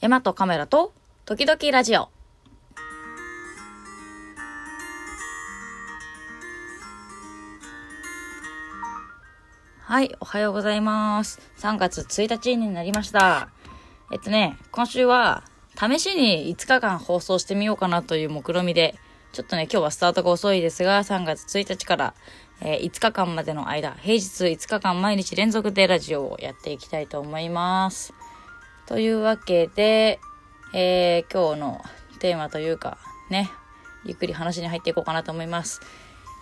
山とカメラと時々ラジオ。はい、おはようございます。3月1日になりました。えっとね、今週は試しに5日間放送してみようかなという目論みで、ちょっとね、今日はスタートが遅いですが、3月1日から、えー5日間までの間、平日5日間毎日連続でラジオをやっていきたいと思います。というわけで、えー今日のテーマというか、ね、ゆっくり話に入っていこうかなと思います。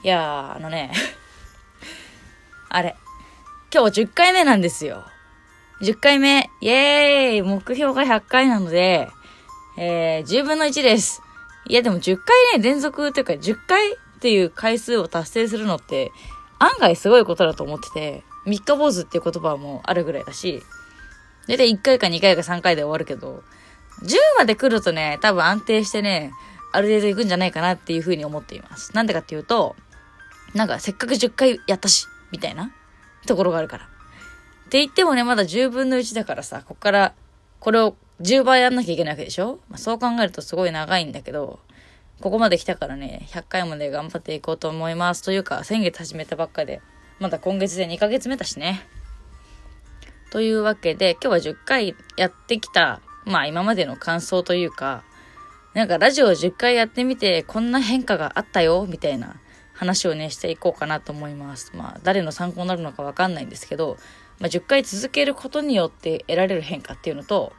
いやー、あのね、あれ、今日10回目なんですよ。10回目、イエーイ目標が100回なので、えー、10分の1です。いやでも10回ね、連続というか10回っていう回数を達成するのって案外すごいことだと思ってて、三日坊主っていう言葉もあるぐらいだし、だいたい1回か2回か3回で終わるけど、10まで来るとね、多分安定してね、ある程度いくんじゃないかなっていうふうに思っています。なんでかっていうと、なんかせっかく10回やったし、みたいなところがあるから。って言ってもね、まだ10分の1だからさ、こっから、これを10倍やんなきゃいけないわけでしょ、まあ、そう考えるとすごい長いんだけど、ここまで来たからね、100回まで頑張っていこうと思います。というか、先月始めたばっかで、まだ今月で2ヶ月目だしね。というわけで、今日は10回やってきた、まあ今までの感想というか、なんかラジオ10回やってみて、こんな変化があったよ、みたいな話をね、していこうかなと思います。まあ誰の参考になるのかわかんないんですけど、まあ10回続けることによって得られる変化っていうのと、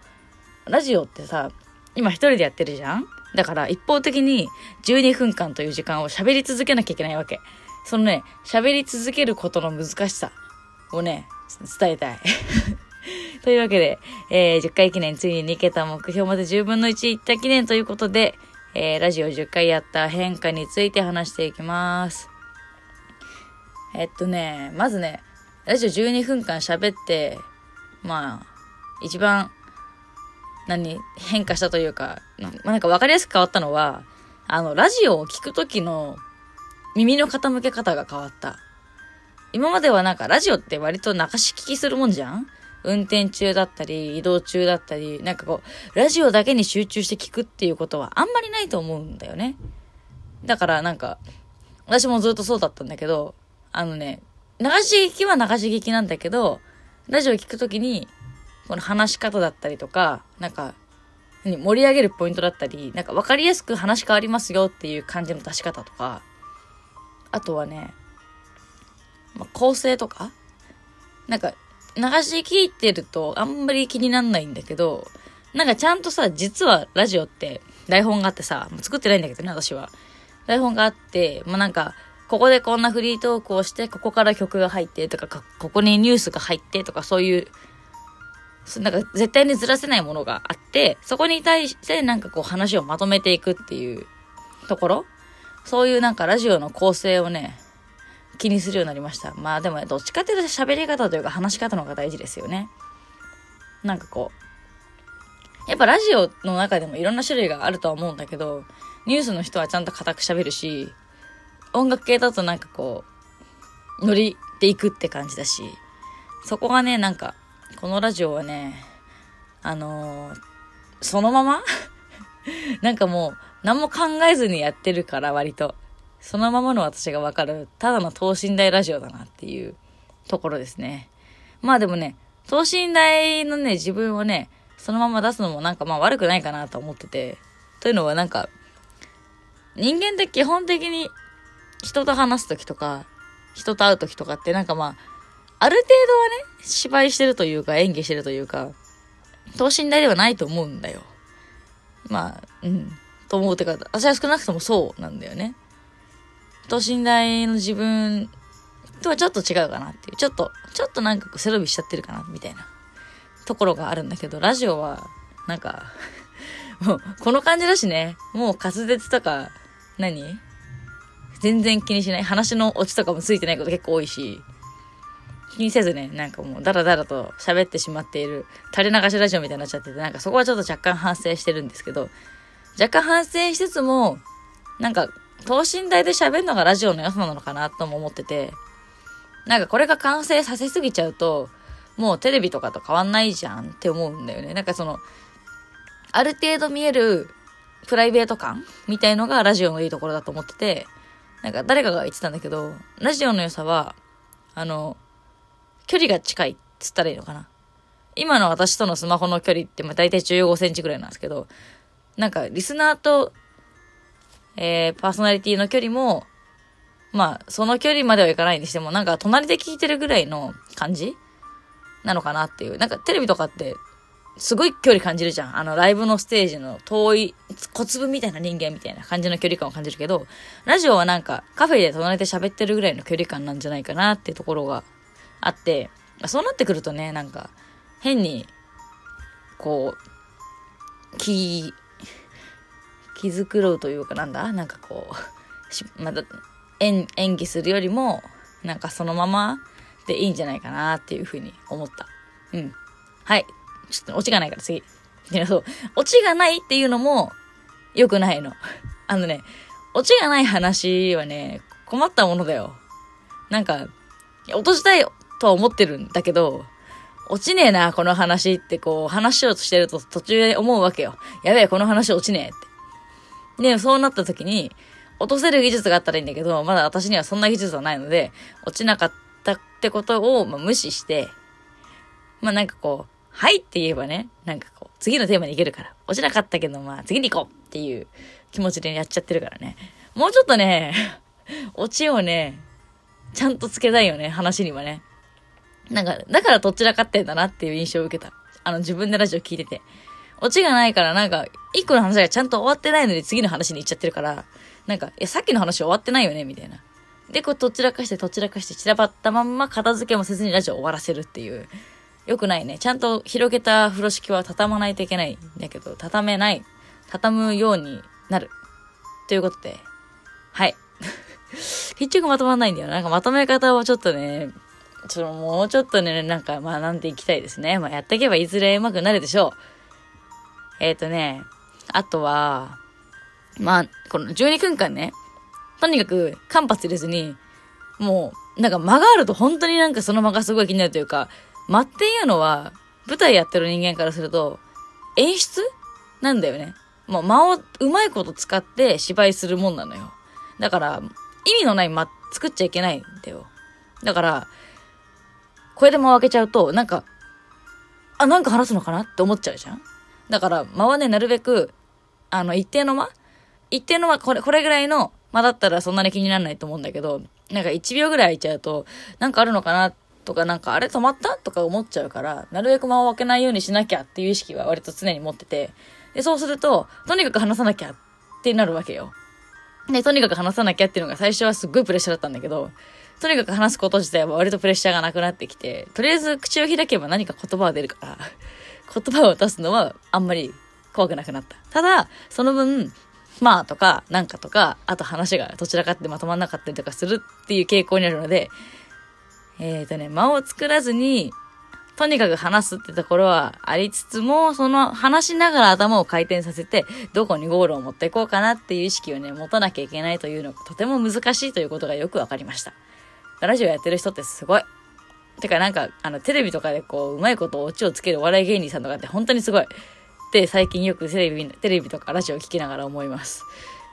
ラジオってさ、今一人でやってるじゃん？だから一方的に12分間という時間を喋り続けなきゃいけないわけ。そのね、喋り続けることの難しさをね、伝えたい。というわけで、えー10回記念ついに2桁目標まで10分の1いった記念ということで、えーラジオ10回やった変化について話していきます。えっとね、まずね、ラジオ12分間喋って、まあ、一番、何、変化したというか、まあなんか分かりやすく変わったのは、あの、ラジオを聞くときの耳の傾け方が変わった。今まではなんかラジオって割と流し聞きするもんじゃん？運転中だったり、移動中だったり、なんかこう、ラジオだけに集中して聞くっていうことはあんまりないと思うんだよね。だからなんか、私もずっとそうだったんだけど、あのね、流し聞きは流し聞きなんだけど、ラジオ聞くときに、この話し方だったりとか、なんか、盛り上げるポイントだったり、なんか分かりやすく話変わりますよっていう感じの出し方とか、あとはね、まあ、構成とか？なんか、流し聞いてるとあんまり気になんないんだけど、なんかちゃんとさ、実はラジオって台本があってさ、作ってないんだけどね、私は。台本があって、まあ、なんか、ここでこんなフリートークをして、ここから曲が入ってとか、ここにニュースが入ってとか、そういう、なんか絶対にずらせないものがあって、そこに対してなんかこう話をまとめていくっていうところそういうなんかラジオの構成をね、気にするようになりました。まあでも、どっちかっていうと喋り方というか話し方の方が大事ですよね。なんかこう、やっぱラジオの中でもいろんな種類があるとは思うんだけど、ニュースの人はちゃんと固く喋るし、音楽系だとなんかこう、ノリでいくって感じだし、そこがね、なんか、このラジオはね、あのーそのまま？なんかもう、何も考えずにやってるから、割と。そのままの私がわかる、ただの等身大ラジオだなっていうところですね。まあでもね、等身大のね、自分をね、そのまま出すのもなんかまあ悪くないかなと思ってて。というのはなんか、人間って基本的に人と話すときとか、人と会うときとかってなんかまあ、ある程度はね、芝居してるというか演技してるというか、等身大ではないと思うんだよ。まあ、うん。と思うてか、私は少なくともそうなんだよね。等身大の自分とはちょっと違うかなっていう。ちょっと、ちょっとなんか背伸びしちゃってるかな、みたいなところがあるんだけど、ラジオは、なんか、もう、この感じだしね。もう滑舌とか、何？全然気にしない。話のオチとかもついてないこと結構多いし、気にせずね、なんかもうダラダラと喋ってしまっている垂れ流しラジオみたいになっちゃってて、なんかそこはちょっと若干反省してるんですけど、若干反省しつつも、なんか、等身大で喋るのがラジオの良さなのかなとも思ってて、なんかこれが完成させすぎちゃうと、もうテレビとかと変わんないじゃんって思うんだよね。なんかその、ある程度見えるプライベート感みたいのがラジオのいいところだと思ってて、なんか誰かが言ってたんだけど、ラジオの良さは、あの、距離が近いっつったらいいのかな。今の私とのスマホの距離って、まあ大体15センチぐらいなんですけど、なんかリスナーと、えー、パーソナリティの距離も、まあ、その距離まではいかないにしても、なんか隣で聞いてるぐらいの感じなのかなっていう。なんかテレビとかって、すごい距離感じるじゃん。あの、ライブのステージの遠い、小粒みたいな人間みたいな感じの距離感を感じるけど、ラジオはなんかカフェで隣で喋ってるぐらいの距離感なんじゃないかなっていうところがあって、そうなってくるとね、なんか、変に、こう、気、気繕うというかなんだ？なんかこう、し、また、演、演技するよりも、なんかそのままでいいんじゃないかなっていうふうに思った。うん。はい。ちょっとオチがないから次。いや、そう。オチがないっていうのも良くないの。あのね、オチがない話はね、困ったものだよ。なんか、落としたいとは思ってるんだけど、落ちねえな、この話ってこう、話しようとしてると途中で思うわけよ。やべえ、この話落ちねえって。で、そうなった時に、落とせる技術があったらいいんだけど、まだ私にはそんな技術はないので、落ちなかったってことを、まあ、無視して、まあなんかこう、はいって言えばね、なんかこう、次のテーマに行けるから。落ちなかったけど、まあ、次に行こうっていう気持ちでやっちゃってるからね。もうちょっとね、オチをね、ちゃんとつけたいよね、話にはね。なんか、だからどちらかってんだなっていう印象を受けた。あの、自分でラジオ聞いてて。オチがないから、なんか、一個の話がちゃんと終わってないのに次の話に行っちゃってるから、なんか、え、さっきの話終わってないよねみたいな。で、こう、どちらかして、どちらかして、散らばったまんま片付けもせずにラジオ終わらせるっていう。良くないね。ちゃんと広げた風呂敷は畳まないといけないんだけど、畳めない。畳むようになる。ということで、はい。結局まとまんないんだよ。なんかまとめ方をちょっとね、ちょっともうちょっとね、なんか学んでいきたいですね。まあやっていけばいずれ上手くなるでしょう。えっ、ー、とね、あとは、まあ、この12分間ね、とにかく間髪入れずに、もう、なんか間があると本当になんかその間がすごい気になるというか、間っていうのは、舞台やってる人間からすると、演出なんだよね。もう間をうまいこと使って芝居するもんなのよ。だから、意味のない間作っちゃいけないんだよ。だから、これで間を開けちゃうと、なんか、あ、なんか話すのかなって思っちゃうじゃんだから、間はね、なるべく、あの、一定の間？一定の間、これ、これぐらいの間だったらそんなに気にならないと思うんだけど、なんか1秒ぐらい空いちゃうと、なんかあるのかなとか、なんかあれ止まったとか思っちゃうから、なるべく間を開けないようにしなきゃっていう意識は割と常に持ってて、で、そうすると、とにかく話さなきゃってなるわけよ。で、とにかく話さなきゃっていうのが最初はすっごいプレッシャーだったんだけど、とにかく話すこと自体は割とプレッシャーがなくなってきて、とりあえず口を開けば何か言葉は出るから、言葉を出すのはあんまり怖くなくなった。ただ、その分、まあとか、なんかとか、あと話がどちらかってまとまんなかったりとかするっていう傾向にあるので、えっ、ー、とね、間を作らずに、とにかく話すってところはありつつも、その話しながら頭を回転させて、どこにゴールを持っていこうかなっていう意識をね、持たなきゃいけないというのがとても難しいということがよくわかりました。ラジオやってる人ってすごい。てかなんか、あの、テレビとかでこう、うまいことオチをつけるお笑い芸人さんとかって本当にすごい。って最近よくテレビ、テレビとかラジオ聞きながら思います。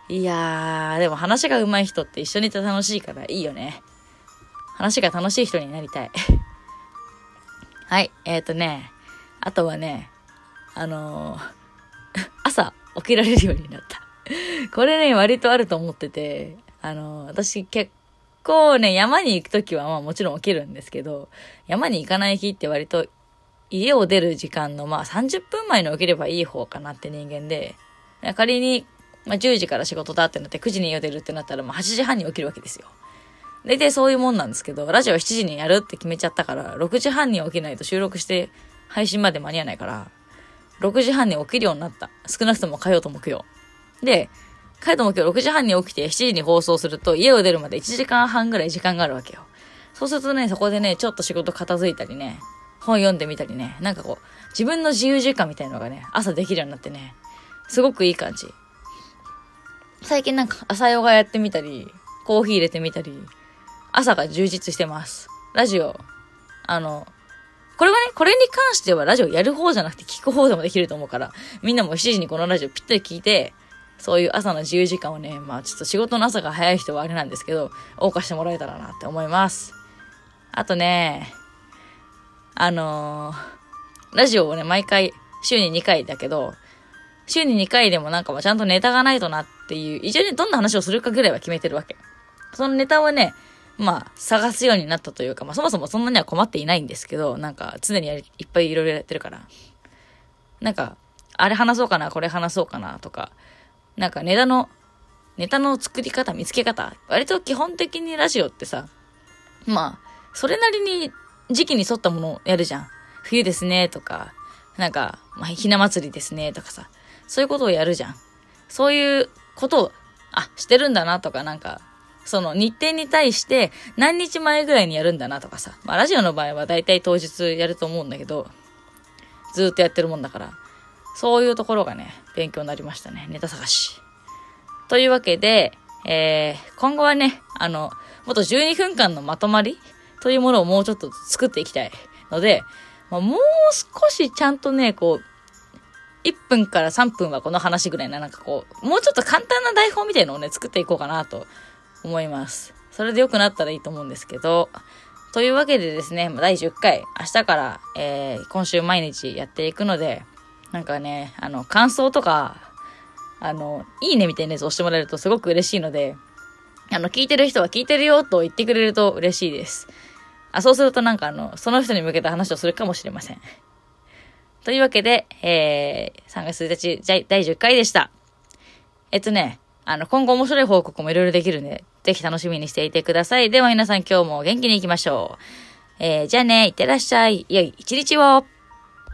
いやー、でも話が上手い人って一緒にいて楽しいからいいよね。話が楽しい人になりたい。はい、えっ、ー、とね、あとはね、あのー、朝起きられるようになった。これね、割とあると思ってて、あのー、私結構ね、山に行くときはまあもちろん起きるんですけど、山に行かない日って割と家を出る時間のまあ30分前に起きればいい方かなって人間で、仮に、まあ、10時から仕事だってなって9時に家を出るってなったらまあ8時半に起きるわけですよ。大体そういうもんなんですけど、ラジオ7時にやるって決めちゃったから、6時半に起きないと収録して配信まで間に合わないから、6時半に起きるようになった。少なくとも火曜と木曜。で、火曜と木曜6時半に起きて7時に放送すると家を出るまで1時間半ぐらい時間があるわけよ。そうするとね、そこでね、ちょっと仕事片付いたりね、本読んでみたりね、なんかこう、自分の自由時間みたいなのがね、朝できるようになってね、すごくいい感じ。最近なんか朝ヨガやってみたり、コーヒー入れてみたり、朝が充実してます。ラジオ、あの、これはね、これに関してはラジオやる方じゃなくて聞く方でもできると思うから、みんなも7時にこのラジオぴったり聞いて、そういう朝の自由時間をね、まあちょっと仕事の朝が早い人はあれなんですけど、謳歌してもらえたらなって思います。あとね、あのー、ラジオをね、毎回、週に2回だけど、週に2回でもなんかちゃんとネタがないとなっていう、一応ね、どんな話をするかぐらいは決めてるわけ。そのネタはね、まあ、探すようになったというか、まあ、そもそもそんなには困っていないんですけど、なんか、常にいっぱいいろいろやってるから。なんか、あれ話そうかな、これ話そうかな、とか、なんかネタの、ネタの作り方、見つけ方、割と基本的にラジオってさ、まあ、それなりに時期に沿ったものをやるじゃん。冬ですね、とか、なんか、まあ、ひな祭りですね、とかさ、そういうことをやるじゃん。そういうことを、あ、してるんだなとか、なんか、その日程に対して何日前ぐらいにやるんだなとかさ。まあラジオの場合は大体当日やると思うんだけど、ずっとやってるもんだから、そういうところがね、勉強になりましたね。ネタ探し。というわけで、えー、今後はね、あの、もっと12分間のまとまりというものをもうちょっと作っていきたいので、まあ、もう少しちゃんとね、こう、1分から3分はこの話ぐらいな、なんかこう、もうちょっと簡単な台本みたいのをね、作っていこうかなと思います。それで良くなったらいいと思うんですけど、というわけでですね、第10回、明日から、えー、今週毎日やっていくので、なんかね、あの、感想とか、あの、いいねみたいなやつ押してもらえるとすごく嬉しいので、あの、聞いてる人は聞いてるよと言ってくれると嬉しいです。あ、そうするとなんかあの、その人に向けた話をするかもしれません。というわけで、えー、3月1日、第10回でした。えっとね、あの、今後面白い報告もいろいろできるんで、ぜひ楽しみにしていてください。では皆さん今日も元気に行きましょう。えー、じゃあね、いってらっしゃい。良い一日を。